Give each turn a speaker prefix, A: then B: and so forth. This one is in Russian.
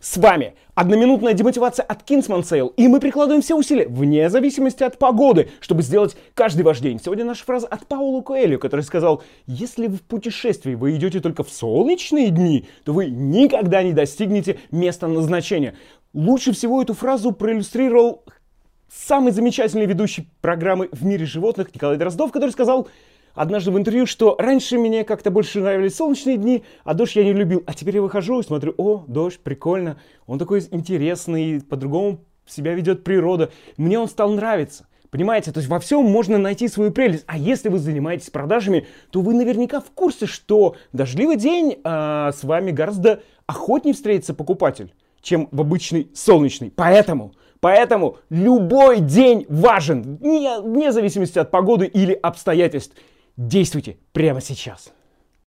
A: С вами одноминутная демотивация от Kingsman Sale, и мы прикладываем все усилия, вне зависимости от погоды, чтобы сделать каждый ваш день. Сегодня наша фраза от Паулу Коэлю, который сказал, если в путешествии вы идете только в солнечные дни, то вы никогда не достигнете места назначения. Лучше всего эту фразу проиллюстрировал самый замечательный ведущий программы в мире животных Николай Дроздов, который сказал, однажды в интервью, что раньше мне как-то больше нравились солнечные дни, а дождь я не любил. А теперь я выхожу и смотрю, о, дождь, прикольно, он такой интересный, по-другому себя ведет природа. Мне он стал нравиться. Понимаете, то есть во всем можно найти свою прелесть. А если вы занимаетесь продажами, то вы наверняка в курсе, что дождливый день а, с вами гораздо охотнее встретится покупатель, чем в обычный солнечный. Поэтому Поэтому любой день важен, вне, вне зависимости от погоды или обстоятельств. Действуйте прямо сейчас.